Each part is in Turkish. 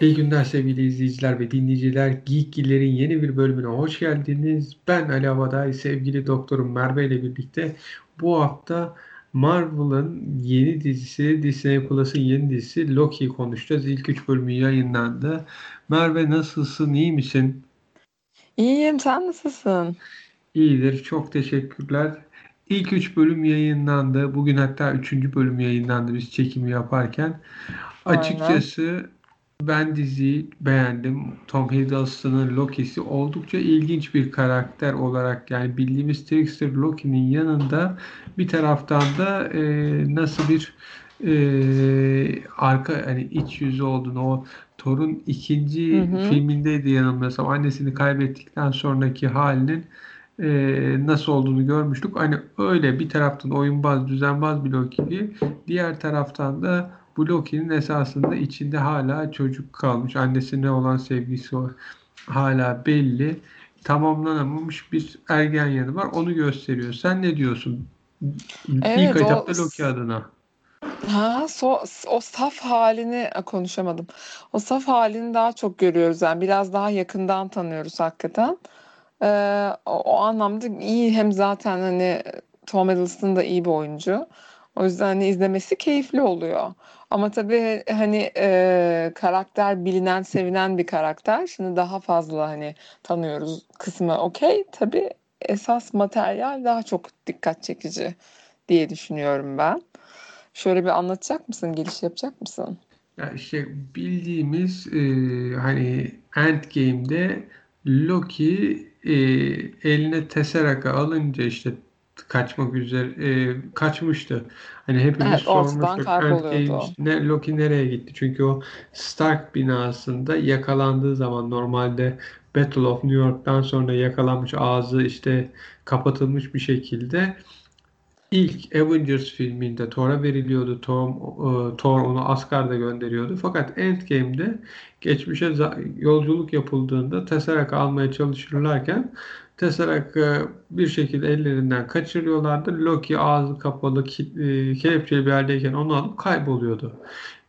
İyi günler sevgili izleyiciler ve dinleyiciler. Geekgiller'in yeni bir bölümüne hoş geldiniz. Ben Ali Avaday, sevgili doktorum Merve ile birlikte bu hafta Marvel'ın yeni dizisi, Disney Plus'ın yeni dizisi Loki'yi konuşacağız. İlk üç bölümü yayınlandı. Merve nasılsın, iyi misin? İyiyim, sen nasılsın? İyidir, çok teşekkürler. İlk üç bölüm yayınlandı. Bugün hatta üçüncü bölüm yayınlandı biz çekimi yaparken. Aynen. Açıkçası ben diziyi beğendim. Tom Hiddleston'ın Loki'si oldukça ilginç bir karakter olarak yani bildiğimiz Trickster Loki'nin yanında bir taraftan da e, nasıl bir e, arka hani iç yüzü olduğunu o Thor'un ikinci Hı hı. filmindeydi yanılmıyorsam annesini kaybettikten sonraki halinin e, nasıl olduğunu görmüştük. Hani öyle bir taraftan oyunbaz, düzenbaz bir Loki, diğer taraftan da bu Loki'nin esasında içinde hala çocuk kalmış. Annesine olan sevgisi hala belli. Tamamlanamamış bir ergen yanı var. Onu gösteriyor. Sen ne diyorsun? İlk Evet, o etapta Loki adına. ha so, o saf halini konuşamadım. O saf halini daha çok görüyoruz yani biraz daha yakından tanıyoruz hakikaten. Ee, o, o anlamda iyi hem zaten hani Tom Hiddleston da iyi bir oyuncu. O yüzden hani izlemesi keyifli oluyor. Ama tabii hani e, karakter bilinen, sevilen bir karakter. Şimdi daha fazla hani tanıyoruz kısmı okey. Tabii esas materyal daha çok dikkat çekici diye düşünüyorum ben. Şöyle bir anlatacak mısın, giriş yapacak mısın? Ya işte bildiğimiz e, hani Endgame'de Loki e, eline Tesseract'ı alınca işte kaçmak üzere e, kaçmıştı. Hani hepimiz Evet, sormuştuk işte, ne, Loki nereye gitti? Çünkü o Stark binasında yakalandığı zaman normalde Battle of New York'tan sonra yakalanmış ağzı işte kapatılmış bir şekilde İlk Avengers filminde Thor'a veriliyordu. Thor, e, Thor onu Asgard'a gönderiyordu. Fakat Endgame'de geçmişe yolculuk yapıldığında Tesseract almaya çalışırlarken Tesseract'ı bir şekilde ellerinden kaçırıyorlardı. Loki ağzı kapalı, e, kelepçeli bir haldeyken onu alıp kayboluyordu.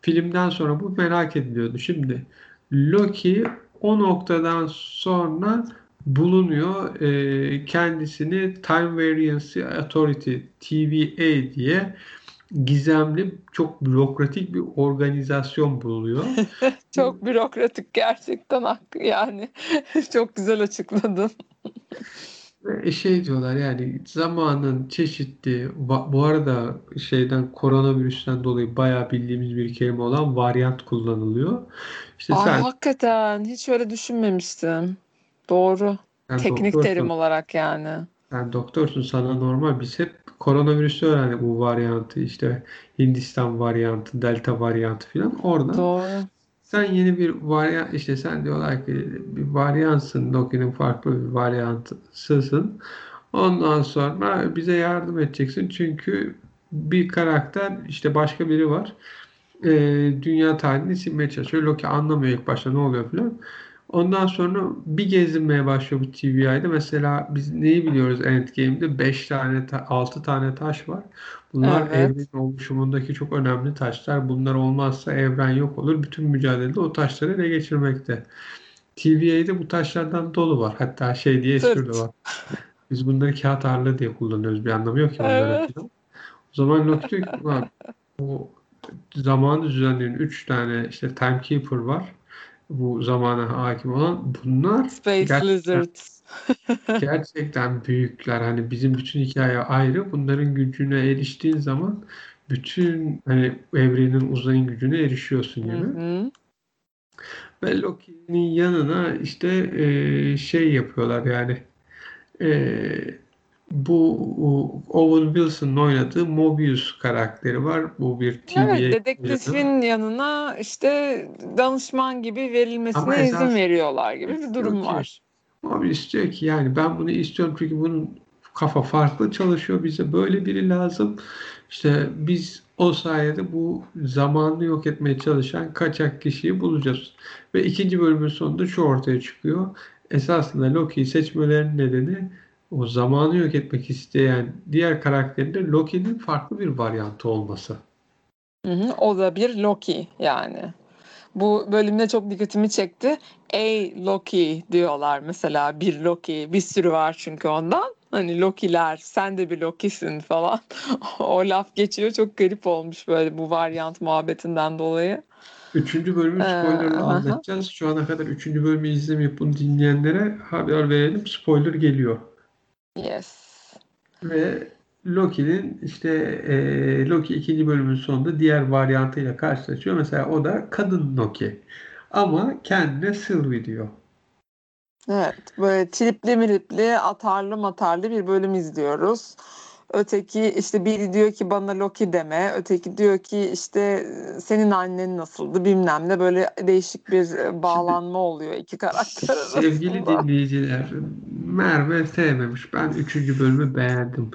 Filmden sonra bu merak ediliyordu. Şimdi Loki o noktadan sonra bulunuyor. E, kendisini Time Variance Authority TVA diye gizemli, çok bürokratik bir organizasyon buluyor. Çok bürokratik gerçekten hakkı yani. Çok güzel açıkladın. Şey diyorlar yani zamanın çeşitli bu arada şeyden koronavirüsten dolayı bayağı bildiğimiz bir kelime olan varyant kullanılıyor. İşte Ay sen hakikaten hiç öyle düşünmemiştim. Doğru. sen Teknik terim doktorsun, olarak yani. Sen doktorsun sana normal biz hep koronavirüsü öğrendik bu varyantı işte Hindistan varyantı, Delta varyantı falan oradan. Doğru. Sen yeni bir varyant işte sen diyorlar ki bir varyansın Loki'nin farklı bir varyantısısın. Ondan sonra bize yardım edeceksin. Çünkü bir karakter işte başka biri var. Ee, dünya tarihini silmeye çalışıyor. Loki anlamıyor ilk başta ne oluyor falan. Ondan sonra bir gezinmeye başlıyor bu TVI'de. Mesela biz neyi biliyoruz Endgame'de? 5 tane, 6 tane taş var. Bunlar Evet. evrenin oluşumundaki çok önemli taşlar. Bunlar olmazsa evren yok olur. Bütün mücadelede o taşları ele geçirmekte. TVA'de bu taşlardan dolu var. Hatta şey diye espri Sırt. var. Biz bunları kağıt ağırlığı diye kullanıyoruz. Bir anlamı yok ki bunların Evet. O zaman Loki diyor ki "Ulan bu zamanı düzenleyen 3 tane işte Timekeeper var. Bu zamana hakim olan. Bunlar Space gerçekten Lizards. gerçekten büyükler. Hani bizim bütün hikaye ayrı. Bunların gücüne eriştiğin zaman bütün hani evrenin uzayın gücüne erişiyorsun Hı gibi. hı. Ve Loki'nin yanına işte e, şey yapıyorlar yani e, bu Owen Wilson'ın oynadığı Mobius karakteri var. Bu bir Evet, TVA ajanı. dedektifin yanına işte danışman gibi Ama verilmesine izin esas veriyorlar gibi bir durum ki var. Mobius diyor ki yani ben bunu istiyorum çünkü bunun kafa farklı çalışıyor. Bize böyle biri lazım. İşte biz o sayede bu zamanı yok etmeye çalışan kaçak kişiyi bulacağız. Ve ikinci bölümün sonunda şu ortaya çıkıyor. Esasında Loki'yi seçmelerinin nedeni o zamanı yok etmek isteyen diğer karakterin de Loki'nin farklı bir varyantı olması. Hı hı. O da bir Loki yani. bu bölümde çok dikkatimi çekti. Ey Loki diyorlar mesela bir Loki bir sürü var çünkü ondan. Hani Loki'ler sen de bir Loki'sin falan. o laf geçiyor çok garip olmuş böyle bu varyant muhabbetinden dolayı. Üçüncü bölümün spoilerını Ee, anlatacağız. Şu ana kadar üçüncü bölümü izlemeyip bunu dinleyenlere haber verelim. Spoiler geliyor. Yes. Ve Loki'nin işte e, Loki ikinci bölümün sonunda diğer varyantıyla karşılaşıyor. Mesela o da kadın Loki. Ama kendine Sylvie diyor. Evet, böyle tripli miripli, atarlı matarlı bir bölüm izliyoruz. Öteki işte biri diyor ki bana Loki deme, öteki diyor ki işte senin annen nasıldı bilmem ne böyle değişik bir e, bağlanma oluyor iki karakter Sevgili arasında. dinleyiciler, Merve sevmemiş. Ben üçüncü bölümü beğendim.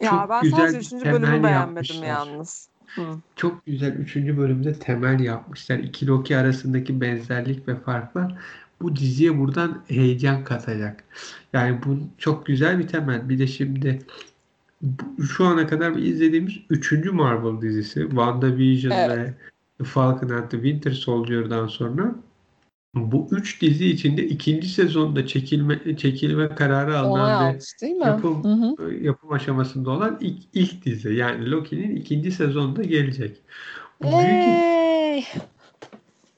Ya Çok ben güzel sadece üçüncü bölümü beğenmedim yapmışlar. yalnız. Hı. Çok güzel üçüncü bölümde temel yapmışlar. İki Loki arasındaki benzerlik ve farklar bu diziye buradan heyecan katacak. Yani bu çok güzel bir temel. Bir de şimdi şu ana kadar izlediğimiz üçüncü Marvel dizisi WandaVision Evet. ve Falcon and the Winter Soldier'dan sonra bu üç dizi içinde ikinci sezonda çekilme çekilme kararı alınan ve yapım Hı hı. yapım aşamasında olan ilk, ilk dizi. Yani Loki'nin ikinci sezonda gelecek. Bu büyük Hey!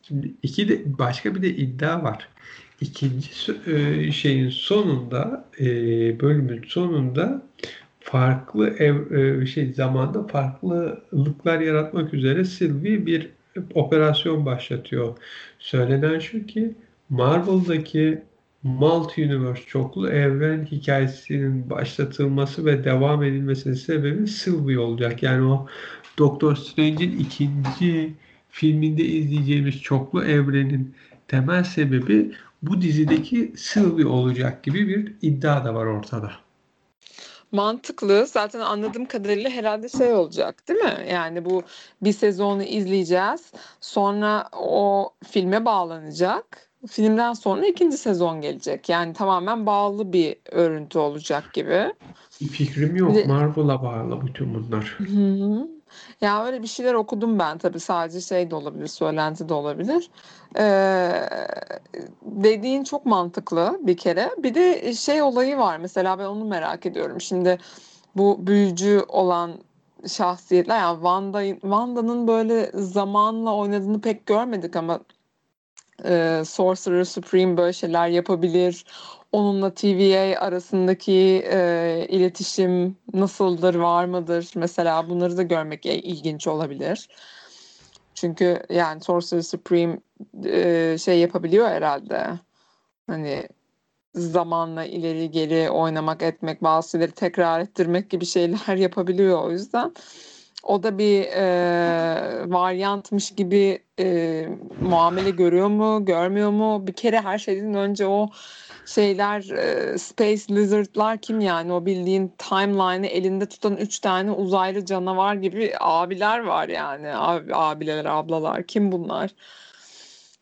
Şimdi iki de başka bir de iddia var. İkinci e, şeyin sonunda e, bölümün sonunda farklı ev e, şey zamanda farklılıklar yaratmak üzere Sylvie bir operasyon başlatıyor. Söylenen şu ki Marvel'daki Multi-Universe çoklu evren hikayesinin başlatılması ve devam edilmesinin sebebi Sylvie olacak. Yani o Doctor Strange'in ikinci filminde izleyeceğimiz çoklu evrenin temel sebebi bu dizideki Sylvie olacak gibi bir iddia da var ortada. Mantıklı. Zaten anladığım kadarıyla herhalde şey olacak, değil mi? Yani bu bir sezonu izleyeceğiz. Sonra o filme bağlanacak. Filmden sonra ikinci sezon gelecek. Yani tamamen bağlı bir örüntü olacak gibi. Bir fikrim yok. Marvel'a bağlı bütün bunlar. Hı hı. Ya öyle bir şeyler okudum ben tabii sadece şey de olabilir, söylenti de olabilir. Ee, dediğin çok mantıklı bir kere. Bir de şey olayı var mesela ben onu merak ediyorum. Şimdi bu büyücü olan şahsiyetler yani Wanda, Wanda'nın böyle zamanla oynadığını pek görmedik ama e, Sorcerer Supreme böyle şeyler yapabilir. Onunla TVA arasındaki e, iletişim nasıldır, var mıdır? Mesela bunları da görmek e- ilginç olabilir. Çünkü yani Sorcerer Supreme e, şey yapabiliyor herhalde. Hani zamanla ileri geri oynamak etmek, bazı şeyleri tekrar ettirmek gibi şeyler yapabiliyor o yüzden. O da bir e, varyantmış gibi e, muamele görüyor mu, görmüyor mu? Bir kere her şeyden önce o şeyler, e, Space Lizard'lar kim yani? O bildiğin timeline'ı elinde tutan üç tane uzaylı canavar gibi abiler var yani. Abi, abiler, ablalar. Kim bunlar?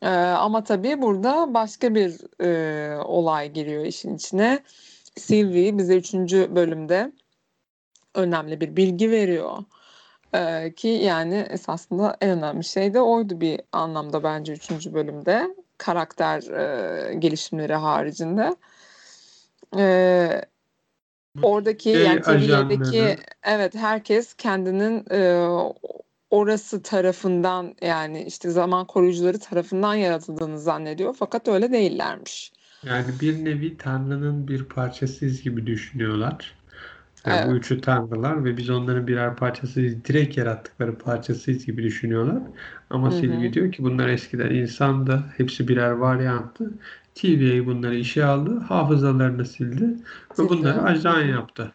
E, ama tabii burada başka bir e, olay giriyor işin içine. Sylvie bize üçüncü bölümde önemli bir bilgi veriyor. Ee, ki yani esasında en önemli şey de oydu bir anlamda bence üçüncü bölümde karakter e, gelişimleri haricinde. Ee, oradaki Şey yani TV'deki evet herkes kendinin e, orası tarafından yani işte zaman koruyucuları tarafından yaratıldığını zannediyor fakat öyle değillermiş. Yani bir nevi Tanrı'nın bir parçasıyız gibi düşünüyorlar. Yani bu Evet. üçü Tanrılar ve biz onların birer parçasıyız, direkt yarattıkları parçasıyız gibi düşünüyorlar. Ama Hı Sylvie hı. diyor ki bunlar eskiden insandı, hepsi birer varyanttı. TVA bunları işe aldı, hafızalarını sildi ve bunları ajan yaptı.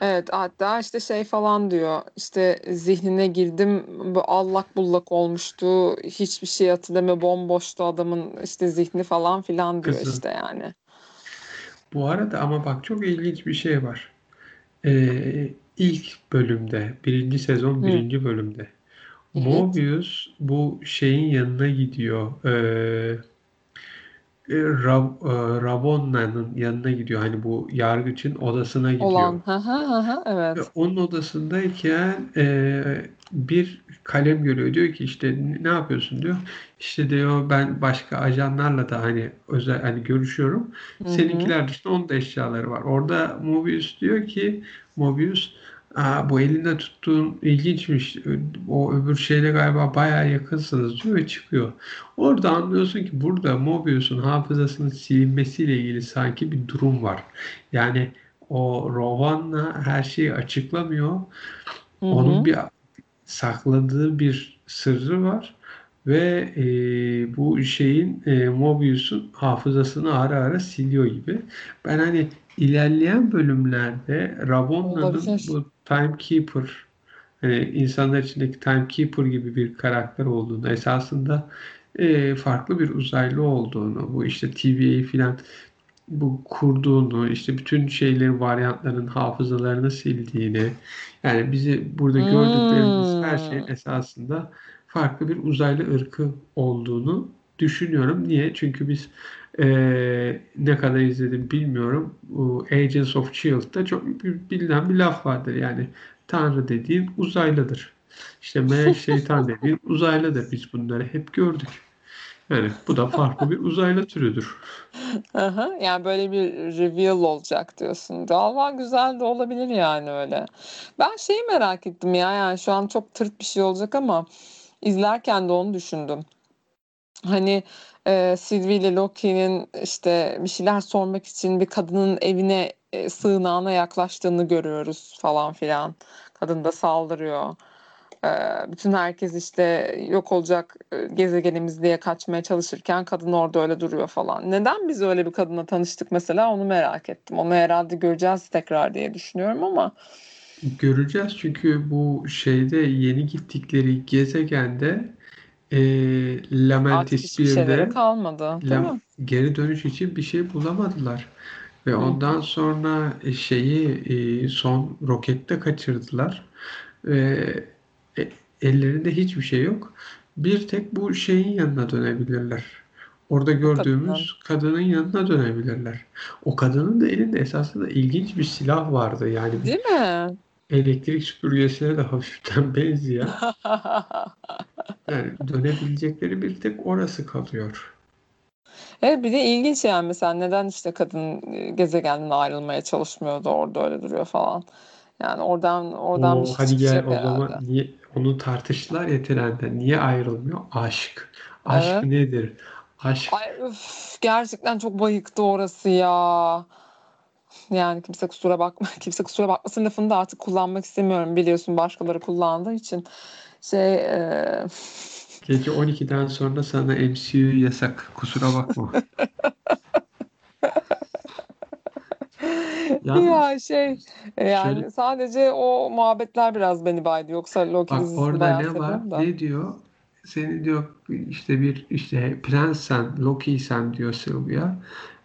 Evet hatta işte şey falan diyor işte zihnine girdim bu allak bullak olmuştu hiçbir şey hatırlamıyor bomboştu adamın işte zihni falan filan diyor Kızı. işte yani. Bu arada ama bak çok ilginç bir şey var. Ee, ilk bölümde, birinci sezon Hı. birinci bölümde Evet. Mobius bu şeyin yanına gidiyor. Ee, e, Rab, e, Ravonna'nın yanına gidiyor. Hani bu yargıçın odasına gidiyor. Olan. Hı hı hı hı, Ve evet. onun odasındayken e, bir kalem görüyor. Diyor ki işte ne yapıyorsun diyor. İşte diyor ben başka ajanlarla da hani özel hani görüşüyorum. Hı hı. Seninkiler dışında onun da eşyaları var. Orada Mobius diyor ki Mobius Aa, bu elinde tuttuğun ilginçmiş. O öbür şeyle galiba bayağı yakınsınız diyor ve çıkıyor. Orada anlıyorsun ki burada Mobius'un hafızasının silinmesiyle ilgili sanki bir durum var. Yani o Rovan'la her şeyi açıklamıyor. Hı Onun bir sakladığı bir sırrı var ve e, bu şeyin e, Mobius'un hafızasını ara ara siliyor gibi. Ben hani ilerleyen bölümlerde Olabilir. bu Timekeeper hani insanlar içindeki Timekeeper gibi bir karakter olduğunu esasında e, farklı bir uzaylı olduğunu bu işte TVA'yı filan bu kurduğunu, işte bütün şeylerin, varyantların hafızalarını sildiğini, yani bizi burada gördüklerimiz her şeyin Hmm. esasında farklı bir uzaylı ırkı olduğunu düşünüyorum. Niye? Çünkü biz eee, ne kadar izledim bilmiyorum. Bu Agents of S.H.I.E.L.D'da çok bilinen bir laf vardır. Yani Tanrı dediğin uzaylıdır. İşte melek şeytan dediğin uzaylıdır. Biz bunları hep gördük. Yani bu da farklı bir uzaylı türüdür. Aha, yani böyle bir reveal olacak diyorsun. Valla güzel de olabilir yani öyle. Ben şeyi merak ettim ya yani şu an çok tırt bir şey olacak ama izlerken de onu düşündüm. Hani e, Sylvie ile Loki'nin işte bir şeyler sormak için bir kadının evine e, sığınağına yaklaştığını görüyoruz falan filan. Kadın da saldırıyor. E, bütün herkes işte yok olacak e, gezegenimiz diye kaçmaya çalışırken kadın orada öyle duruyor falan. Neden biz öyle bir kadınla tanıştık mesela onu merak ettim. Onu herhalde göreceğiz tekrar diye düşünüyorum ama Göreceğiz çünkü bu şeyde yeni gittikleri gezegende e, Lamentis hiçbir şeyleri 1'de kalmadı, Lam- geri dönüş için bir şey bulamadılar. Ve Hı ondan sonra e, şeyi e, son rokette kaçırdılar. Ve ellerinde hiçbir şey yok. Bir tek bu şeyin yanına dönebilirler. Orada gördüğümüz kadının yanına dönebilirler. O kadının da elinde esasında ilginç bir silah vardı. Yani bir Değil mi? elektrik süpürgesine de hafiften benzeyen. Yani dönebilecekleri bir tek orası kalıyor. Evet bir de ilginç yani mesela neden işte kadın e, gezegenden ayrılmaya çalışmıyordu orada öyle duruyor falan. Yani oradan oradan bir O şey hadi gel o zaman herhalde. niye onu tartıştılar ya trende. Niye ayrılmıyor? Aşk. Aşk Evet. nedir? Aşk Ay üf, gerçekten çok bayıktı orası ya. Yani kimse kusura bakma, kimse kusura bakmasın lafını da artık kullanmak istemiyorum biliyorsun başkaları kullandığı için. Şey e, gece 12'den sonra sana MCU yasak. Kusura bakma. Yalnız ya şey şöyle yani sadece o muhabbetler biraz beni baydı. Yoksa Loki bak dizisini orada ne var? da. Ne diyor? Seni diyor işte bir işte prensen, Loki'sen diyor Sylvia.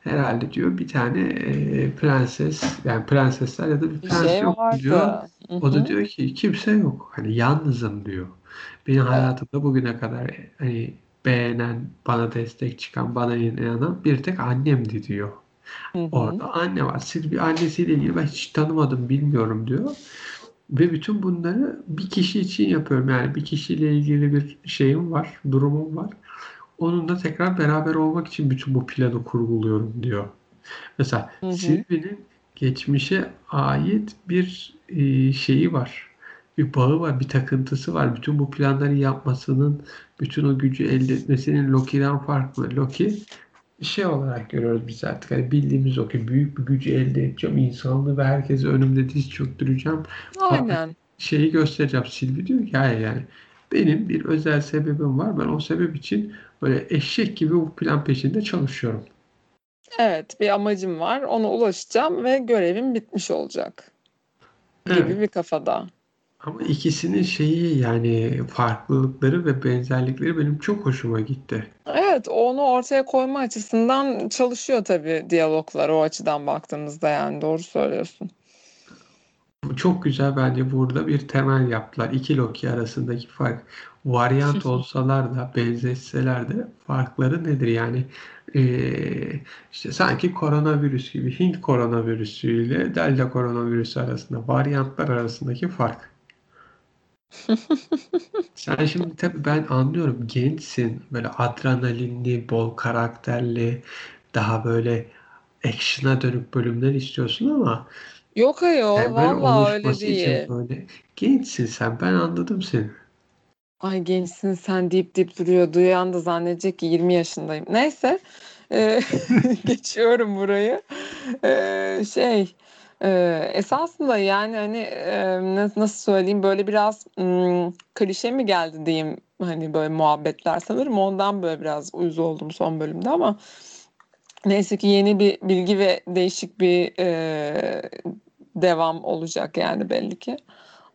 Herhalde diyor bir tane e, prenses yani prensesler ya da bir prens şey yok diyor. vardı. Hı O da diyor ki kimse yok. Hani yalnızım diyor. Benim Evet. hayatımda bugüne kadar hani beğenen, bana destek çıkan, bana inanan bir tek annemdi diyor. Hı hı. Orada anne var. Sylvie annesiyle ilgili ben hiç tanımadım, bilmiyorum diyor. Ve bütün bunları bir kişi için yapıyorum. Yani bir kişiyle ilgili bir şeyim var, durumum var. Onunla tekrar beraber olmak için bütün bu planı kurguluyorum diyor. Mesela Hı hı. Sylvie'nin geçmişe ait bir e, şeyi var. Bir bağı var, bir takıntısı var. Bütün bu planları yapmasının, bütün o gücü elde etmesinin Loki'den farklı. Loki şey olarak görüyoruz biz artık. Hani bildiğimiz o ki büyük bir gücü elde edeceğim. insanlığı ve herkesi önümde diz çöktüreceğim. Aynen. şeyi göstereceğim. Sylvie diyor ki hayır yani benim bir özel sebebim var. Ben o sebep için böyle eşek gibi bu plan peşinde çalışıyorum. Evet, bir amacım var. Ona ulaşacağım ve görevim bitmiş olacak gibi Evet. bir kafada. Ama ikisinin şeyi yani farklılıkları ve benzerlikleri benim çok hoşuma gitti. Evet, onu ortaya koyma açısından çalışıyor tabii diyaloglar o açıdan baktığımızda yani doğru söylüyorsun. Çok güzel bence burada bir temel yaptılar. İki Loki arasındaki fark. Varyant olsalar da benzeşseler de farkları nedir? Yani eee, işte sanki koronavirüs gibi Hint koronavirüsü ile Delta koronavirüsü arasında varyantlar arasındaki fark. Sen şimdi tabii ben anlıyorum gençsin böyle adrenalinli, bol karakterli, daha böyle action'a dönük bölümler istiyorsun ama Yok ayol yani böyle vallahi öyle oluşması için değil. böyle gençsin sen ben anladım seni. Ay gençsin sen deyip deyip duruyor. Duyan da zannedecek ki 20 yaşındayım. Neyse. Ee, geçiyorum burayı. Ee, şey e, esasında yani hani e, na- nasıl söyleyeyim böyle biraz hmm, klişe mi geldi diyeyim hani böyle muhabbetler sanırım ondan böyle biraz uyuz oldum son bölümde ama neyse ki yeni bir bilgi ve değişik bir e, devam olacak yani belli ki.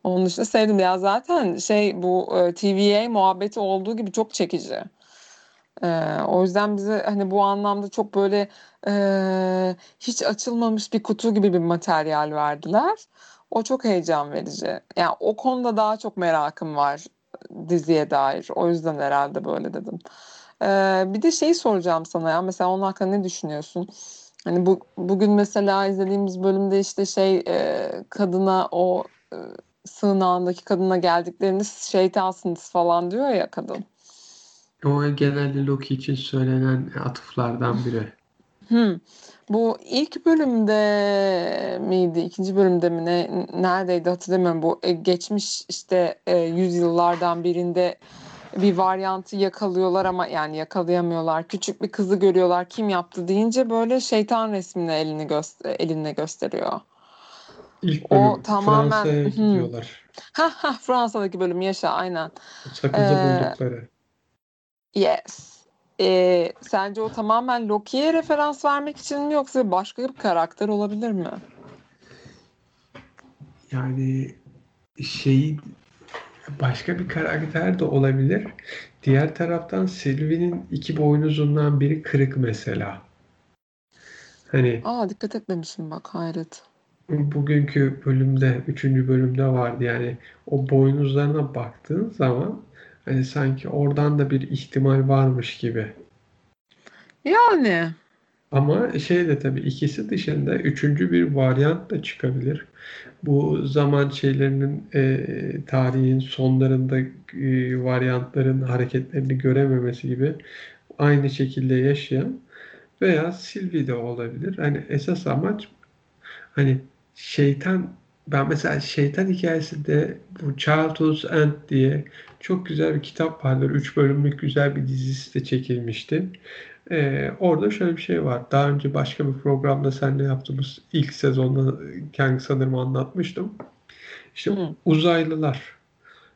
Onun dışında sevdim ya zaten şey bu e, TVA muhabbeti olduğu gibi çok çekici. E, o yüzden bize hani bu anlamda çok böyle e, hiç açılmamış bir kutu gibi bir materyal verdiler. O çok heyecan verici. Yani o konuda daha çok merakım var diziye dair. O yüzden herhalde böyle dedim. E, bir de şey soracağım sana ya. Mesela onun hakkında ne düşünüyorsun? Hani bu bugün mesela izlediğimiz bölümde işte şey e, kadına o e, sığınağındaki kadına geldiklerinde şeytansınız falan diyor ya kadın. O genelde Loki için söylenen atıflardan biri. Hmm. Bu ilk bölümde miydi, ikinci bölümde mi ne, neredeydi hatırlamıyorum. Bu e, geçmiş işte e, yüzyıllardan birinde bir varyantı yakalıyorlar ama yani yakalayamıyorlar. Küçük bir kızı görüyorlar. Kim yaptı deyince böyle şeytan resmini elini göster eline gösteriyor. İlk O bölüm tamamen Fransa'ya gidiyorlar. Ha ha Fransa'daki bölüm yaşa aynen. Sakızı Ee, buldukları. Yes. Ee, sence o tamamen Loki'ye referans vermek için mi yoksa başka bir karakter olabilir mi? Yani şeyi başka bir karakter de olabilir. Diğer taraftan Sylvie'nin iki boynuzundan biri kırık mesela. Hani Aa dikkat etmemişim bak hayret. bugünkü bölümde, üçüncü bölümde vardı yani o boynuzlarına baktığın zaman hani sanki oradan da bir ihtimal varmış gibi. Yani Ama şey de tabii ikisi dışında üçüncü bir varyant da çıkabilir. Bu zaman şeylerinin e, tarihin sonlarında e, varyantların hareketlerini görememesi gibi aynı şekilde yaşayan veya Sylvie de olabilir. Hani esas amaç hani şeytan ben mesela şeytan hikayesinde bu Childhood's End diye çok güzel bir kitap vardır. Üç bölümlük güzel bir dizisi de çekilmişti. Ee, orada şöyle bir şey var. Daha önce başka bir programda seninle yaptığımız ilk sezonda kendi sanırım anlatmıştım. İşte hı, uzaylılar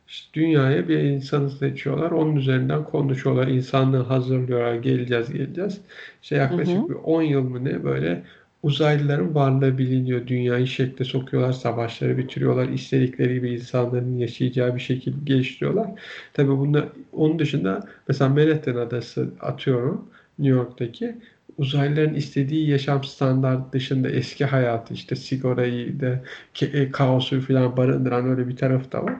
işte dünyaya bir insanı seçiyorlar. Onun üzerinden konuşuyorlar. İnsanlığı hazırlıyorlar. Geleceğiz, geleceğiz. İşte hı yaklaşık hı, bir 10 yıl mı ne böyle uzaylıların varlığı biliniyor. Dünyayı şekle sokuyorlar. Savaşları bitiriyorlar. istedikleri gibi insanların yaşayacağı bir şekilde geliştiriyorlar. Tabii bunda, onun dışında mesela Manhattan Adası atıyorum. New York'taki uzaylıların istediği yaşam standartı dışında eski hayatı işte sigarayı da e, kaosu falan barındıran öyle bir tarafı da var.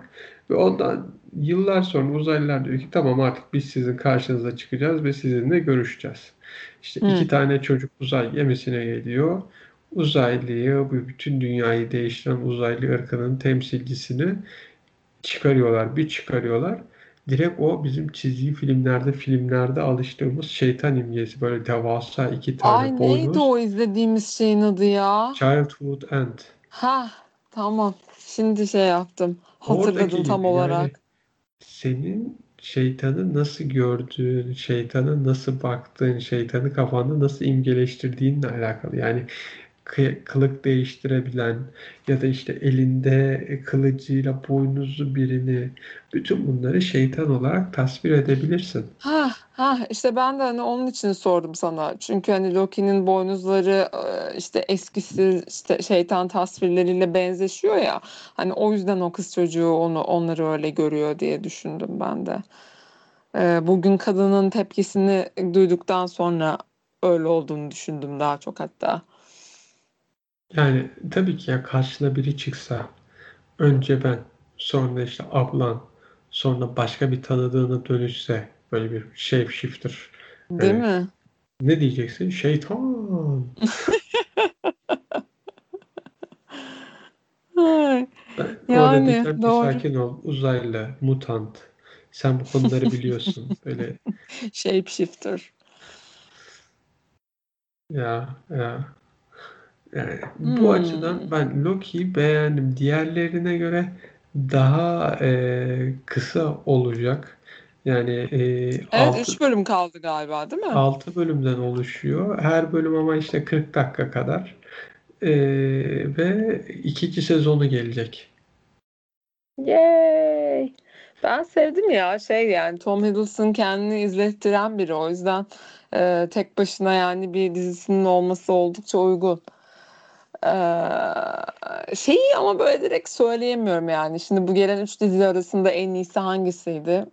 Ve ondan yıllar sonra uzaylılar diyor ki tamam artık biz sizin karşınıza çıkacağız ve sizinle görüşeceğiz. İşte iki hı. tane çocuk uzay gemisine geliyor. Uzaylıyı, bu bütün dünyayı değiştiren uzaylı ırkının temsilcisini çıkarıyorlar. Bir çıkarıyorlar. Direkt o bizim çizgi filmlerde, filmlerde alıştığımız şeytan imgesi. Böyle devasa iki tane Ay neydi boynuz. o izlediğimiz şeyin adı ya? Childhood End. Ha tamam. Şimdi şey yaptım. Hatırladım Oradaki tam gibi yani olarak. senin şeytanı nasıl gördüğün, şeytanı nasıl baktığın, şeytanı kafanda nasıl imgeleştirdiğinle alakalı. Yani kı- kılık değiştirebilen ya da işte elinde kılıcıyla boynuzlu birini bütün bunları şeytan olarak tasvir edebilirsin. Ha ha işte ben de hani onun için sordum sana. Çünkü hani Loki'nin boynuzları e, işte eskisi işte şeytan tasvirleriyle benzeşiyor ya. Hani o yüzden o kız çocuğu onu onları öyle görüyor diye düşündüm ben de. E, bugün kadının tepkisini duyduktan sonra öyle olduğunu düşündüm daha çok hatta. Yani tabii ki ya karşına biri çıksa önce ben sonra işte ablan sonra başka bir tanıdığına dönüşse böyle bir shapeshifter Değil hani mi? ne diyeceksin? Şeytan. Yani ki doğru. sakin ol. Uzaylı, mutant. Sen bu konuları biliyorsun. Böyle Shapeshifter. ya ya. Yani bu açıdan Hmm. ben Loki'yi beğendim. Diğerlerine göre daha e, kısa olacak. Yani e, Evet 6 3 bölüm kaldı galiba değil mi? 6 bölümden oluşuyor. Her bölüm ama işte 40 dakika kadar. E, ve ikinci sezonu gelecek. Yay! Ben sevdim ya şey yani Tom Hiddleston kendini izlettiren biri o yüzden e, tek başına yani bir dizisinin olması oldukça uygun. Ee, şeyi ama böyle direkt söyleyemiyorum yani. Şimdi bu gelen üç dizi arasında en iyisi hangisiydi?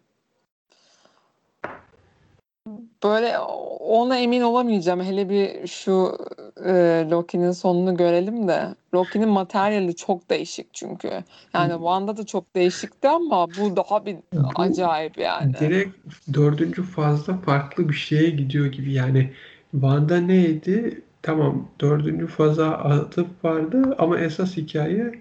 Böyle ona emin olamayacağım. Hele bir şu e, Loki'nin sonunu görelim de. Loki'nin materyali çok değişik çünkü. Yani Wanda da çok değişikti ama bu daha bir Bu acayip yani. direkt dördüncü fazla farklı bir şeye gidiyor gibi. Yani Wanda neydi? Tamam dördüncü faza atıf vardı ama esas hikaye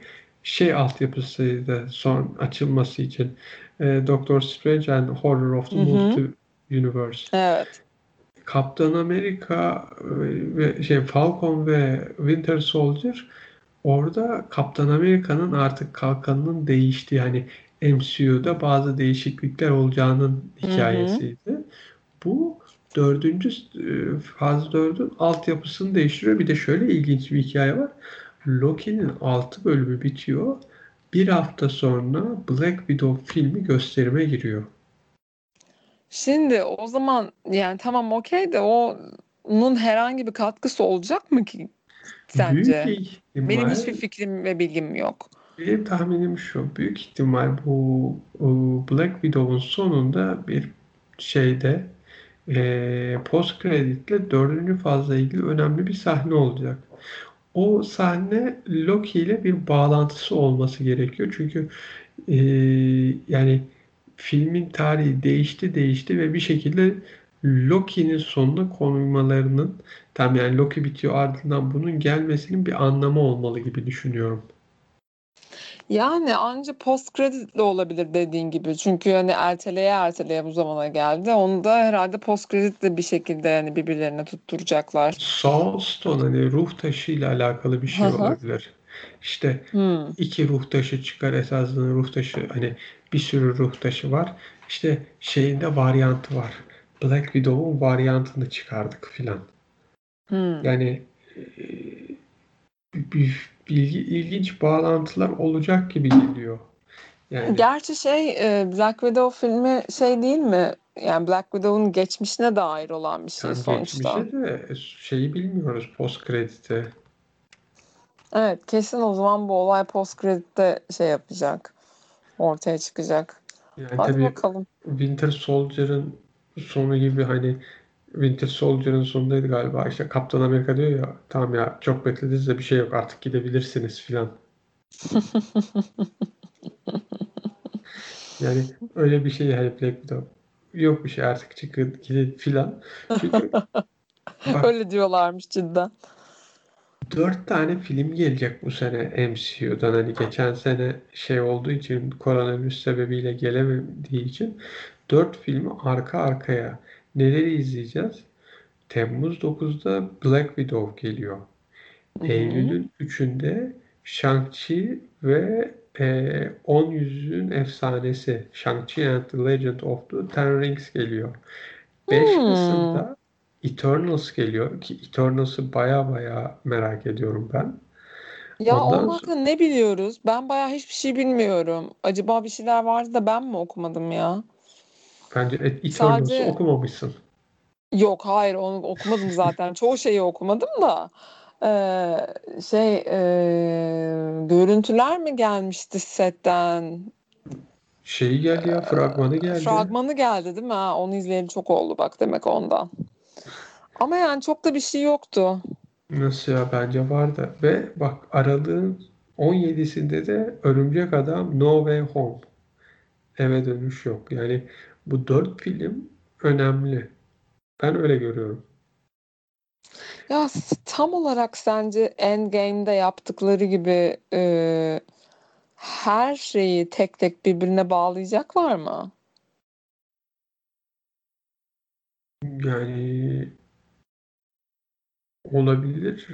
şey altyapısıydı son açılması için. E, Doctor Strange and Horror of the Hı hı. Multi-Universe. Evet. Kaptan Amerika e, ve şey Falcon ve Winter Soldier orada Kaptan Amerika'nın artık kalkanının değiştiği hani MCU'da bazı değişiklikler olacağının Hı hı. hikayesiydi. Bu dördüncü e, faz dördün altyapısını değiştiriyor. Bir de şöyle ilginç bir hikaye var. Loki'nin 6 bölümü bitiyor. Bir hafta sonra Black Widow filmi gösterime giriyor. Şimdi o zaman yani tamam okey de onun herhangi bir katkısı olacak mı ki Büyük sence? Benim ihtimal hiçbir fikrim ve bilgim yok. Benim tahminim şu. Büyük ihtimal bu Black Widow'un sonunda bir şeyde e, post kreditle dördüncü fazla ilgili önemli bir sahne olacak. O sahne Loki ile bir bağlantısı olması gerekiyor. Çünkü e, yani filmin tarihi değişti değişti ve bir şekilde Loki'nin sonuna konulmalarının tam yani Loki bitiyor ardından bunun gelmesinin bir anlamı olmalı gibi düşünüyorum. Yani anca post kreditle olabilir dediğin gibi. Çünkü hani erteleye erteleye bu zamana geldi. Onu da herhalde post kreditle bir şekilde yani birbirlerine tutturacaklar. Soul Stone hani ruh taşı ile alakalı bir şey olabilir. İşte Hmm. iki ruh taşı çıkar esasında ruh taşı hani bir sürü ruh taşı var. İşte şeyinde varyantı var. Black Widow'un varyantını çıkardık filan. Hmm. Yani e, bir bilgi, ilginç bağlantılar olacak gibi geliyor. Yani Gerçi şey e, Black Widow filmi şey değil mi? Yani Black Widow'un geçmişine dair olan bir şey tam sonuçta. geçmişe de şeyi bilmiyoruz post kredite. Evet kesin o zaman bu olay post kreditte şey yapacak. Ortaya çıkacak. Yani Hadi tabii bakalım. Winter Soldier'ın sonu gibi hani Winter Soldier'ın sonundaydı galiba. İşte Kaptan Amerika diyor ya tamam ya çok beklediniz de bir şey yok artık gidebilirsiniz filan. Yani öyle bir şey hani Black Widow. Yok bir şey artık çıkın gidin filan. Çünkü bak Öyle diyorlarmış cidden. Dört tane film gelecek bu sene MCU'dan. Hani geçen sene şey olduğu için koronavirüs sebebiyle gelemediği için dört filmi arka arkaya. Neleri izleyeceğiz? Temmuz 9'da Black Widow geliyor. Eylül'ün 3'ünde Shang-Chi ve e, 10 Yüzüğün Efsanesi Shang-Chi and the Legend of the Ten Rings geliyor. 5 Hmm. Kasım'da Eternals geliyor ki Eternals'ı baya baya merak ediyorum ben. Ya Ondan onun sonra hakkında ne biliyoruz? Ben bayağı hiçbir şey bilmiyorum. Acaba bir şeyler vardı da ben mi okumadım ya? bence E- Eternals'ı Sadece okumamışsın. yok hayır onu okumadım zaten. Çoğu şeyi okumadım da. Ee, şey e, görüntüler mi gelmişti setten? Şeyi geldi ya fragmanı geldi. Fragmanı geldi değil mi? Ha, onu izleyeli çok oldu bak demek ondan. Ama yani çok da bir şey yoktu. Nasıl ya bence vardı. Ve bak aralığın 17'sinde de Örümcek Adam No Way Home. Eve dönüş yok. Yani bu dört film önemli. Ben öyle görüyorum. Ya tam olarak sence Endgame'de yaptıkları gibi e, her şeyi tek tek birbirine bağlayacaklar mı? Yani olabilir.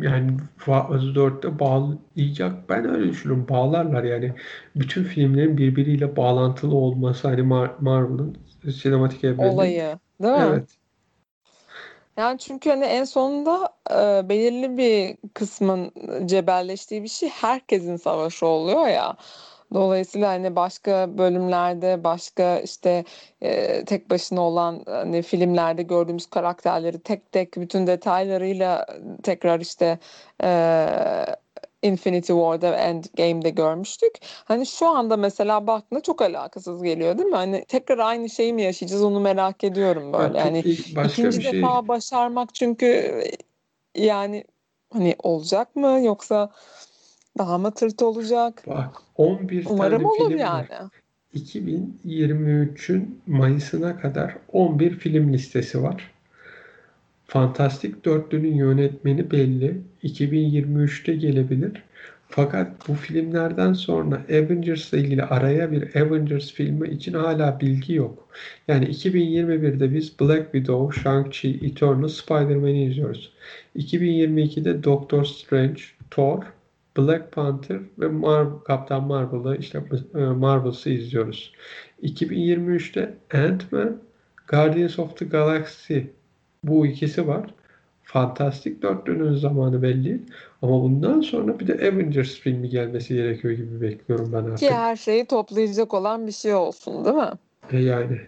Yani Fazıl 4'te bağlayacak. Ben öyle düşünüyorum. Bağlarlar yani. Bütün filmlerin birbiriyle bağlantılı olması hani Mar- Marvel'ın sinematik evrenin. Olayı, değil mi? Evet. Yani çünkü hani en sonunda e, belirli bir kısmın cebelleştiği bir şey herkesin savaşı oluyor ya. Dolayısıyla hani başka bölümlerde başka işte e, tek başına olan hani filmlerde gördüğümüz karakterleri tek tek bütün detaylarıyla tekrar işte e, Infinity War'da Endgame'de görmüştük. Hani şu anda mesela baktığında çok alakasız geliyor değil mi? Hani tekrar aynı şeyi mi yaşayacağız onu merak ediyorum böyle. Ya Yani ikinci bir şey defa başarmak çünkü yani hani olacak mı yoksa daha mı tırt olacak? bak 11 Umarım tane olur film yani. var. 2023'ün Mayıs'ına kadar 11 film listesi var. Fantastik Dörtlü'nün yönetmeni belli. 2023'te gelebilir. Fakat bu filmlerden sonra Avengers ile ilgili araya bir Avengers filmi için hala bilgi yok. Yani 2021'de biz Black Widow, Shang-Chi, Eternal, Spider-Man'i izliyoruz. 2022'de Doctor Strange, Thor, Black Panther ve Mar Kaptan Marvel'ı işte e, Marvel'sı izliyoruz. 2023'te Ant-Man, Guardians of the Galaxy bu ikisi var. Fantastik dörtlünün zamanı belli. Ama bundan sonra bir de Avengers filmi gelmesi gerekiyor gibi bekliyorum ben artık. Ki her şeyi toplayacak olan bir şey olsun değil mi? E yani.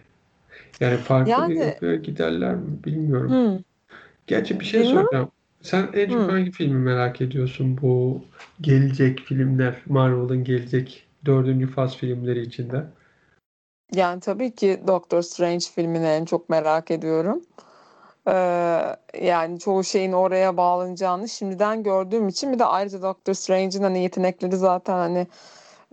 Yani farklı bir Yani yapıya giderler mi bilmiyorum. hı, Gerçi bir şey bilmem. soracağım. Sen en çok Hı. hangi filmi merak ediyorsun bu gelecek filmler, Marvel'ın gelecek dördüncü faz filmleri içinde? Yani tabii ki Doctor Strange filmini en çok merak ediyorum. Ee, yani çoğu şeyin oraya bağlanacağını şimdiden gördüğüm için bir de ayrıca Doctor Strange'in hani yetenekleri zaten hani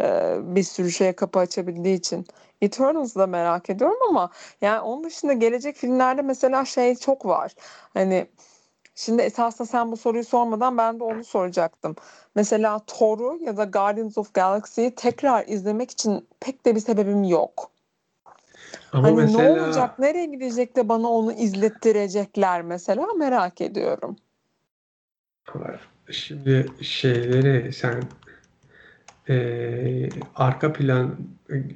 e, bir sürü şeye kapı açabildiği için Eternals'ı da merak ediyorum ama yani onun dışında gelecek filmlerde mesela şey çok var. Hani şimdi esasında sen bu soruyu sormadan ben de onu soracaktım. Mesela Thor'u ya da Guardians of Galaxy'yi tekrar izlemek için pek de bir sebebim yok. Ama Hani ne mesela olacak, nereye gidecek de bana onu izlettirecekler mesela merak ediyorum. şimdi şeyleri sen e, arka plan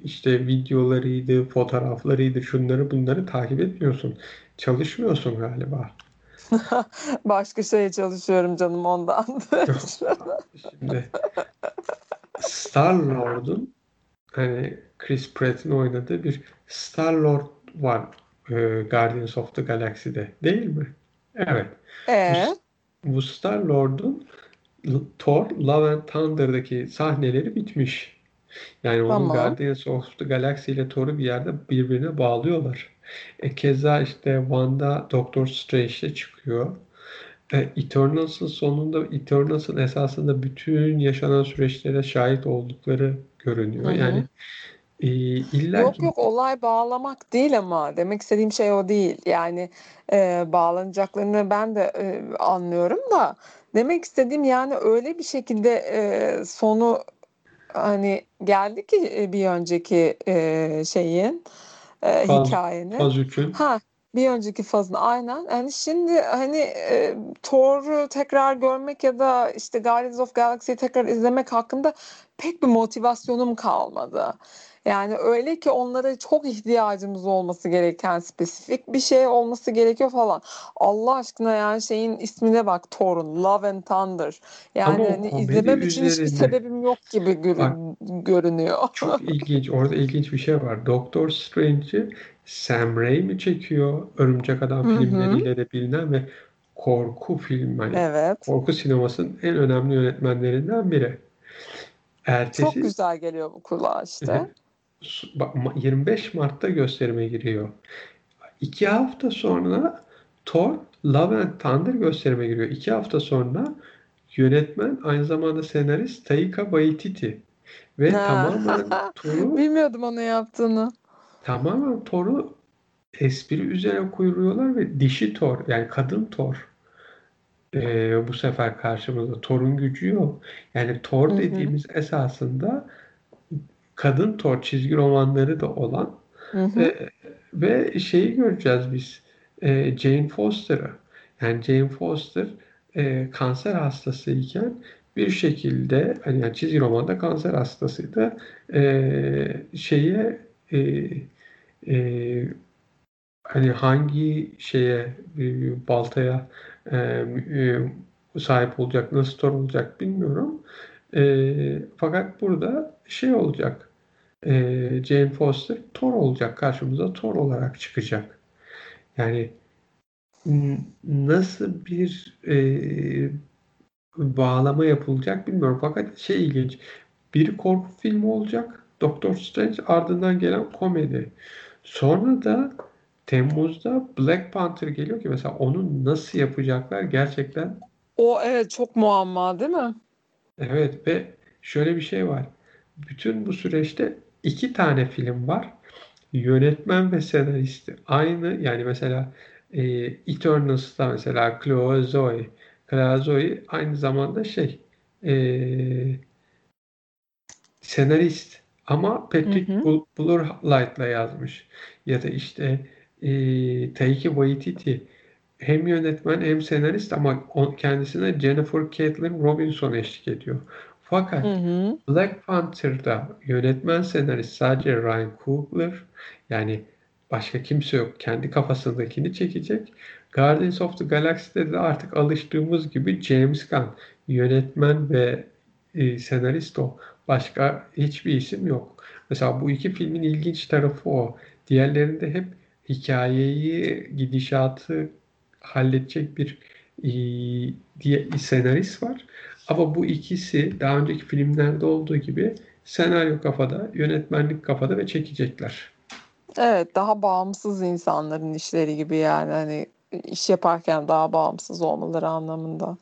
işte videolarıydı, fotoğraflarıydı, şunları bunları takip etmiyorsun. Çalışmıyorsun galiba. Başka şeye çalışıyorum canım ondandır. Şimdi Star-Lord'un hani Chris Pratt'in oynadığı bir Star-Lord var e, Guardians of the Galaxy'de değil mi? Evet. Bu, E bu Star-Lord'un Thor Love and Thunder'daki sahneleri bitmiş. Yani onun tamam. Guardians of the Galaxy ile Thor'u bir yerde birbirine bağlıyorlar. E, keza işte Wanda Doctor Strange'de çıkıyor. E, Eternals'ın sonunda Eternals'ın esasında bütün yaşanan süreçlere şahit oldukları görünüyor. hı. Yani e, illa Yok ki yok olay bağlamak değil ama demek istediğim şey o değil. Yani e, bağlanacaklarını ben de e, anlıyorum da demek istediğim yani öyle bir şekilde e, sonu hani geldi ki e, bir önceki e, şeyin e, faz, hikayenin. faz 3'ün Ha bir önceki fazın aynen. Yani şimdi hani e, Thor'u tekrar görmek ya da işte Guardians of Galaxy'yi tekrar izlemek hakkında pek bir motivasyonum kalmadı. Yani öyle ki onlara çok ihtiyacımız olması gereken spesifik bir şey olması gerekiyor falan. Allah aşkına yani şeyin ismine bak Thor'un Love and Thunder. ama Yani o hani izlemem için hiçbir sebebim yok gibi bak görün- görünüyor. çok ilginç orada ilginç bir şey var. Doctor Strange'i Sam Raimi çekiyor. Örümcek Adam Hı hı. filmleriyle de bilinen ve korku film hani Evet. korku sinemasının en önemli yönetmenlerinden biri. Çok Ertesi güzel geliyor bu kulağa işte. 25 Mart'ta gösterime giriyor. İki hafta sonra Thor Love and Thunder gösterime giriyor. İki hafta sonra yönetmen aynı zamanda senarist Taika Waititi ve tamamen Thor'u Bilmiyordum onu yaptığını. tamamen Thor'u espri üzerine kuruyorlar ve dişi Thor yani kadın Thor e, bu sefer karşımızda. Thor'un gücü yok. Yani Thor Hı hı. dediğimiz esasında kadın Thor çizgi romanları da olan Hı hı. e, ve şeyi göreceğiz biz. E, Jane Foster'ı. Yani Jane Foster e, kanser hastasıyken bir şekilde hani yani çizgi romanda kanser hastasıydı. E, şeye e, e, hani hangi şeye e, baltaya e, e, sahip olacak, nasıl Thor olacak bilmiyorum. E, fakat burada şey olacak. E, Jane Foster Thor olacak. Karşımıza Thor olarak çıkacak. Yani nasıl bir e, bağlama yapılacak bilmiyorum. Fakat şey ilginç. Bir korku filmi olacak. Doctor Strange ardından gelen komedi. Sonra da Temmuz'da Black Panther geliyor ki mesela onu nasıl yapacaklar gerçekten O evet çok muamma değil mi? evet ve şöyle bir şey var. Bütün bu süreçte iki tane film var. Yönetmen ve senaristi aynı yani mesela e, Eternals'ta mesela Chloe Zoe Chloe Zoe aynı zamanda şey e, senarist ama Patrick Hı hı. Yazmış. Ya da işte e, Taika Waititi hem yönetmen hem senarist ama kendisine Jennifer Caitlin Robinson eşlik ediyor. Fakat Hı hı. Black Panther'da yönetmen senarist sadece Ryan Coogler yani başka kimse yok. Kendi kafasındakini çekecek. Guardians of the Galaxy'de de artık alıştığımız gibi James Gunn yönetmen ve e, senarist o. Başka hiçbir isim yok. Mesela bu iki filmin ilginç tarafı o. Diğerlerinde hep hikayeyi, gidişatı halledecek bir e, diye, senarist var. Ama bu ikisi daha önceki filmlerde olduğu gibi senaryo kafada, yönetmenlik kafada ve çekecekler. Evet, daha bağımsız insanların işleri gibi yani hani iş yaparken daha bağımsız olmaları anlamında.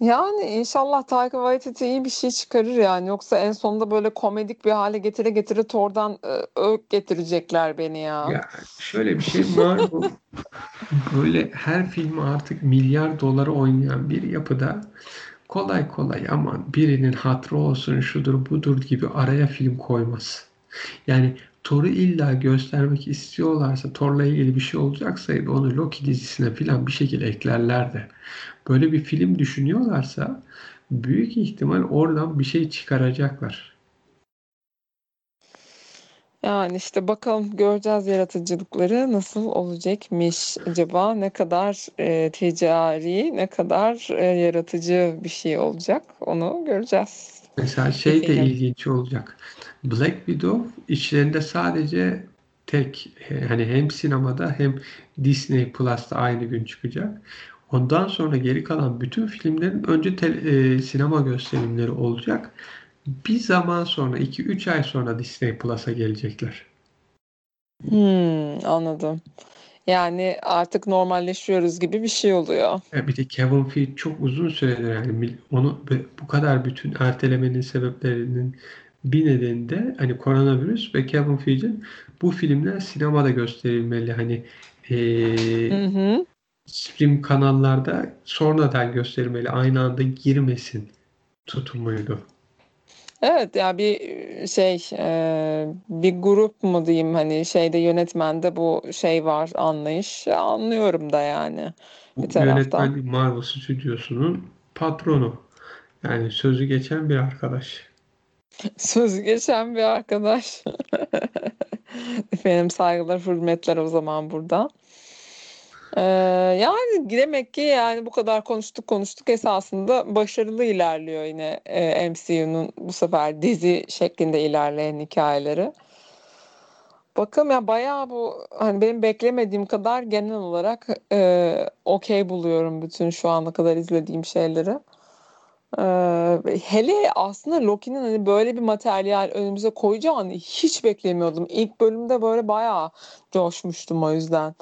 Yani inşallah Taika Waititi iyi bir şey çıkarır yani. Yoksa en sonunda böyle komedik bir hale getire getire Thor'dan e, öğüt getirecekler beni ya. Ya şöyle bir şey Marvel böyle her filmi artık milyar dolara oynayan bir yapıda kolay kolay aman birinin hatrı olsun şudur budur gibi araya film koymaz. Yani Thor'u illa göstermek istiyorlarsa Thor'la ilgili bir şey olacaksa onu Loki dizisine falan bir şekilde eklerler de. Böyle bir film düşünüyorlarsa büyük ihtimal oradan bir şey çıkaracaklar. Yani işte bakalım göreceğiz yaratıcılıkları nasıl olacakmış acaba ne kadar e, ticari ne kadar e, yaratıcı bir şey olacak onu göreceğiz. Mesela şey de ilginç olacak. Black Widow içlerinde sadece tek hani hem sinemada hem Disney Plus'ta aynı gün çıkacak. Ondan sonra geri kalan bütün filmlerin önce te, e, sinema gösterimleri olacak. Bir zaman sonra 2-3 ay sonra Disney Plus'a gelecekler. Hmm, anladım. Yani artık normalleşiyoruz gibi bir şey oluyor. E, bir de Kevin Feige çok uzun süredir yani onu bu kadar bütün ertelemenin sebeplerinin bir nedeni de hani koronavirüs ve Kevin Feige'in bu filmler sinemada gösterilmeli hani e, hı hı. stream kanallarda sonradan gösterilmeli aynı anda girmesin tutumuydu. Evet ya bir şey bir grup mu diyeyim hani şeyde yönetmende bu şey var anlayış anlıyorum da yani bu bir taraftan. Yönetmen Marvel Stüdyosu'nun patronu yani sözü geçen bir arkadaş. Sözü geçen bir arkadaş. Efendim saygılar hürmetler o zaman burada. Yani demek ki yani bu kadar konuştuk konuştuk esasında başarılı ilerliyor yine e, MCU'nun bu sefer dizi şeklinde ilerleyen hikayeleri. Bakalım ya bayağı bu hani benim beklemediğim kadar genel olarak e, okey buluyorum bütün şu ana kadar izlediğim şeyleri. Ee, hele aslında Loki'nin hani böyle bir materyal önümüze koyacağını hiç beklemiyordum. İlk bölümde böyle bayağı coşmuştum o yüzden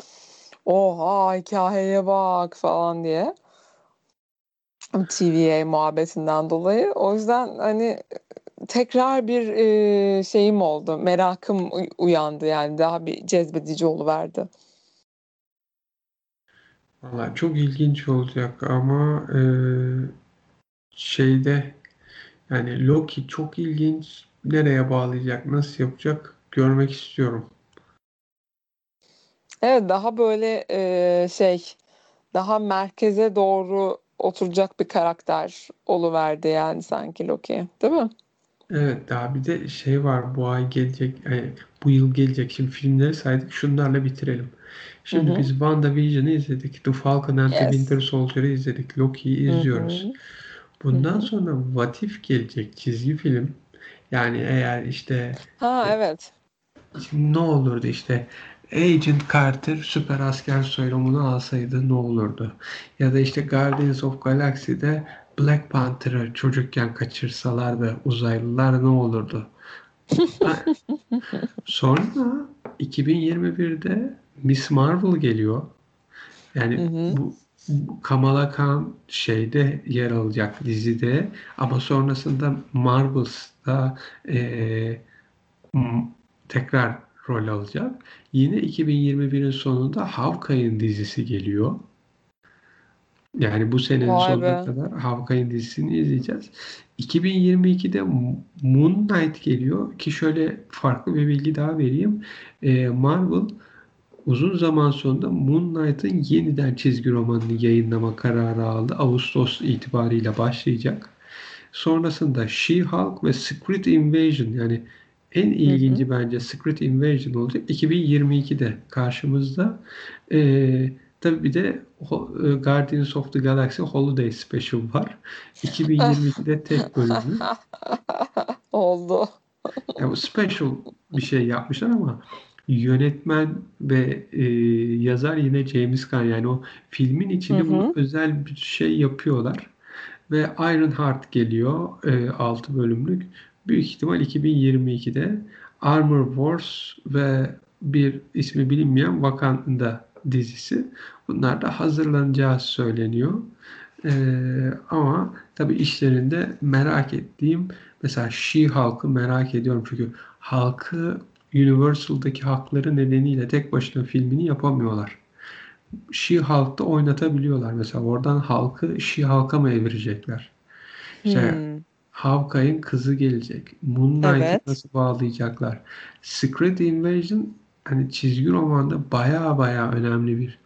oha hikayeye bak falan diye. TVA muhabbetinden dolayı. O yüzden hani tekrar bir e, şeyim oldu. Merakım uyandı yani daha bir cezbedici oluverdi. Valla çok ilginç olacak ama e, şeyde yani Loki çok ilginç. Nereye bağlayacak, nasıl yapacak görmek istiyorum. Evet daha böyle e, şey daha merkeze doğru oturacak bir karakter oluverdi yani sanki Loki, değil mi? Evet daha bir de şey var bu ay gelecek yani bu yıl gelecek şimdi filmleri saydık şunlarla bitirelim. Şimdi hı. biz WandaVision'ı izledik. The Falcon and the Winter Yes. Soldier'ı izledik. Loki'yi izliyoruz. hı. Hı Bundan hı. sonra What If gelecek çizgi film. Yani eğer işte Ha evet. şimdi ne olurdu işte Agent Carter süper asker soyumunu alsaydı ne olurdu? Ya da işte Guardians of Galaxy'de Black Panther'ı çocukken kaçırsalardı uzaylılar ne olurdu? Sonra 2021'de Miss Marvel geliyor. Hı Yani hı. bu bu Kamala Khan şeyde yer alacak dizide ama sonrasında Marvels'da eee, m- tekrar rol alacak. Yine 2021'in sonunda Hawkeye'in dizisi geliyor. Yani bu senenin Vay sonuna be. kadar Hawkeye'in dizisini izleyeceğiz. 2022'de Moon Knight geliyor ki şöyle farklı bir bilgi daha vereyim. Eee, Marvel uzun zaman sonra Moon Knight'ın yeniden çizgi romanını yayınlama kararı aldı. Ağustos itibariyle başlayacak. Sonrasında She-Hulk ve Secret Invasion yani en Hı hı. ilginci bence Secret Invasion olacak. 2022'de karşımızda. Ee, tabii bir de e, Guardians of the Galaxy Holiday Special var. 2022'de tek bölümlü. Oldu. Ya bu special bir şey yapmışlar ama yönetmen ve e, yazar yine James Gunn yani o filmin Hı içinde bunu hı. özel bir şey yapıyorlar ve Ironheart geliyor e, 6 bölümlük büyük ihtimal 2022'de Armor Wars ve bir ismi bilinmeyen Wakanda dizisi bunlar da hazırlanacağı söyleniyor. Ee, ama tabii işlerinde merak ettiğim mesela She-Hulk'ı merak ediyorum çünkü halkı Universal'daki hakları nedeniyle tek başına filmini yapamıyorlar. She-Hulk'ta oynatabiliyorlar mesela oradan halkı She-Hulk'a mı evirecekler? İşte Hmm. Hawkeye'in kızı gelecek. Moon Knight'ı Evet. nasıl bağlayacaklar? Secret Invasion hani çizgi romanda baya baya önemli bir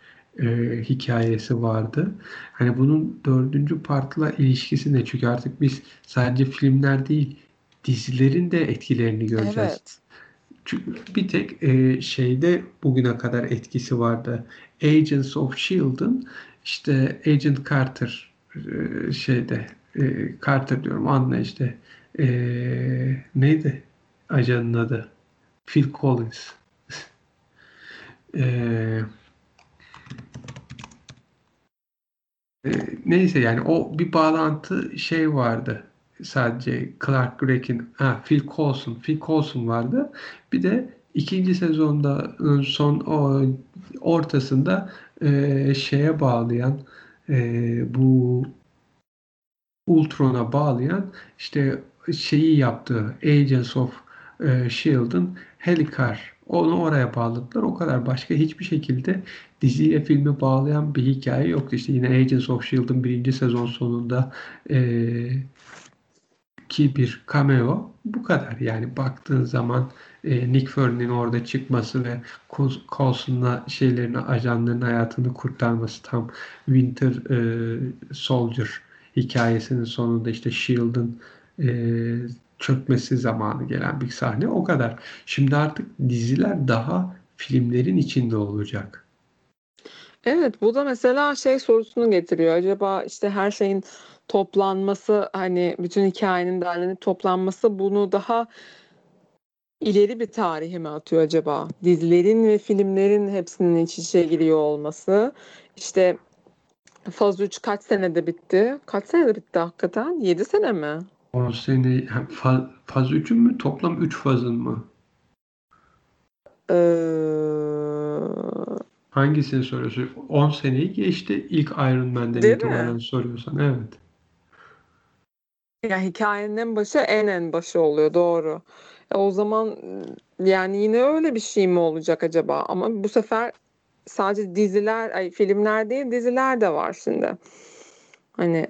e, hikayesi vardı. Hani bunun dördüncü partla ilişkisi ne? Çünkü artık biz sadece filmler değil dizilerin de etkilerini göreceğiz. Evet. Çünkü bir tek e, şeyde bugüne kadar etkisi vardı. Agents of S.H.I.E.L.D.'ın işte Agent Carter e, şeyde e, Carter diyorum anla işte e, neydi ajanın adı? Phil Collins. E, e, neyse yani o bir bağlantı şey vardı. Sadece Clark Greg'in ha, Phil Coulson, Phil Coulson vardı. Bir de ikinci sezonda son o ortasında e, şeye bağlayan e, bu Ultron'a bağlayan işte şeyi yaptığı Agents of e, S.H.I.E.L.D.'ın Helicar onu oraya bağladılar. O kadar başka hiçbir şekilde diziyle filmi bağlayan bir hikaye yoktu. İşte yine Agents of S.H.I.E.L.D.'ın birinci sezon sonunda e, ki bir cameo bu kadar. Yani baktığın zaman e, Nick Fury'nin orada çıkması ve Coulson'la şeylerini ajanların hayatını kurtarması tam Winter e, Soldier hikayesinin sonunda işte S.H.I.E.L.D.'ın e, çökmesi zamanı gelen bir sahne o kadar. Şimdi artık diziler daha filmlerin içinde olacak. Evet, bu da mesela şey sorusunu getiriyor. Acaba işte her şeyin toplanması hani bütün hikayenin derlenip toplanması bunu daha ileri bir tarihe mi atıyor acaba? Dizilerin ve filmlerin hepsinin iç içe giriyor olması. İşte Faz 3 kaç senede bitti? Kaç senede bitti hakikaten? 7 sene mi? 10 sene faz, faz 3'ün mü toplam 3 fazın mı? Ee, Hangisini soruyorsun? 10 seneyi geçti ilk Iron Man'den değil itibaren mi? soruyorsan. Evet. Ya hikayenin en başı en en başı oluyor doğru. E, o zaman yani yine öyle bir şey mi olacak acaba? Ama bu sefer sadece diziler, ay filmler değil diziler de var şimdi. Hani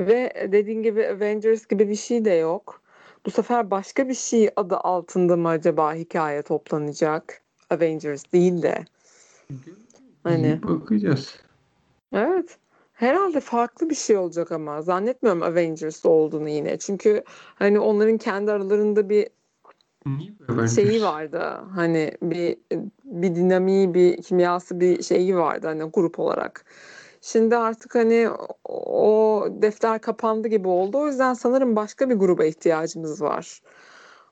ve dediğin gibi Avengers gibi bir şey de yok. Bu sefer başka bir şey adı altında mı acaba hikaye toplanacak? Avengers değil de. Hani bakacağız. Evet. Herhalde farklı bir şey olacak ama zannetmiyorum Avengers olduğunu yine. Çünkü hani onların kendi aralarında bir şeyi vardı. Hani bir bir dinamiği, bir kimyası, bir şeyi vardı hani grup olarak. Şimdi artık hani o defter kapandı gibi oldu. O yüzden sanırım başka bir gruba ihtiyacımız var.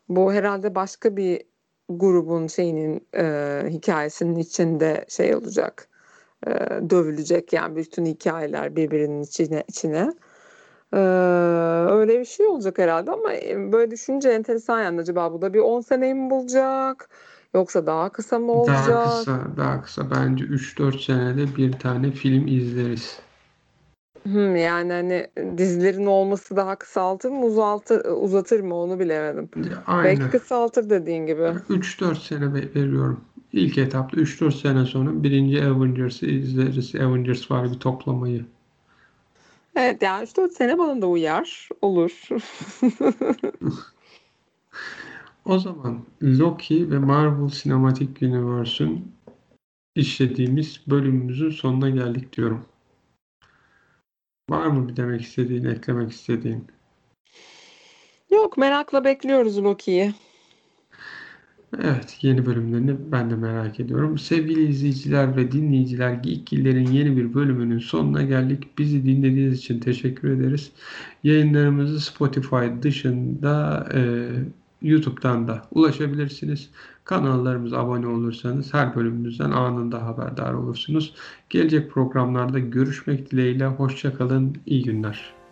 Bu herhalde başka bir grubun şeyinin e, hikayesinin içinde şey olacak. E, dövülecek yani bütün hikayeler birbirinin içine içine. E, öyle bir şey olacak herhalde ama böyle düşünce enteresan yani acaba bu da bir 10 seneyi mi bulacak? Yoksa daha kısa mı olacak? Daha kısa, daha kısa. Bence 3-4 senede bir tane film izleriz. Hmm, yani hani dizilerin olması daha kısaltır mı uzaltır, uzatır mı onu bilemedim. Aynen. Belki kısaltır dediğin gibi. 3-4 sene veriyorum. İlk etapta 3-4 sene sonra birinci Avengers'ı izleriz. Avengers var bir toplamayı. Evet yani 3-4 sene bana da uyar. Olur. O zaman Loki ve Marvel Cinematic Universe'ün işlediğimiz bölümümüzün sonuna geldik diyorum. Var mı bir demek istediğin, eklemek istediğin? Yok merakla bekliyoruz Loki'yi. Evet, yeni bölümlerini ben de merak ediyorum. Sevgili izleyiciler ve dinleyiciler, Geekgiller'in yeni bir bölümünün sonuna geldik. Bizi dinlediğiniz için teşekkür ederiz. Yayınlarımızı Spotify dışında e, YouTube'dan da ulaşabilirsiniz. Kanallarımıza abone olursanız her bölümümüzden anında haberdar olursunuz. Gelecek programlarda görüşmek dileğiyle. Hoşçakalın. İyi günler.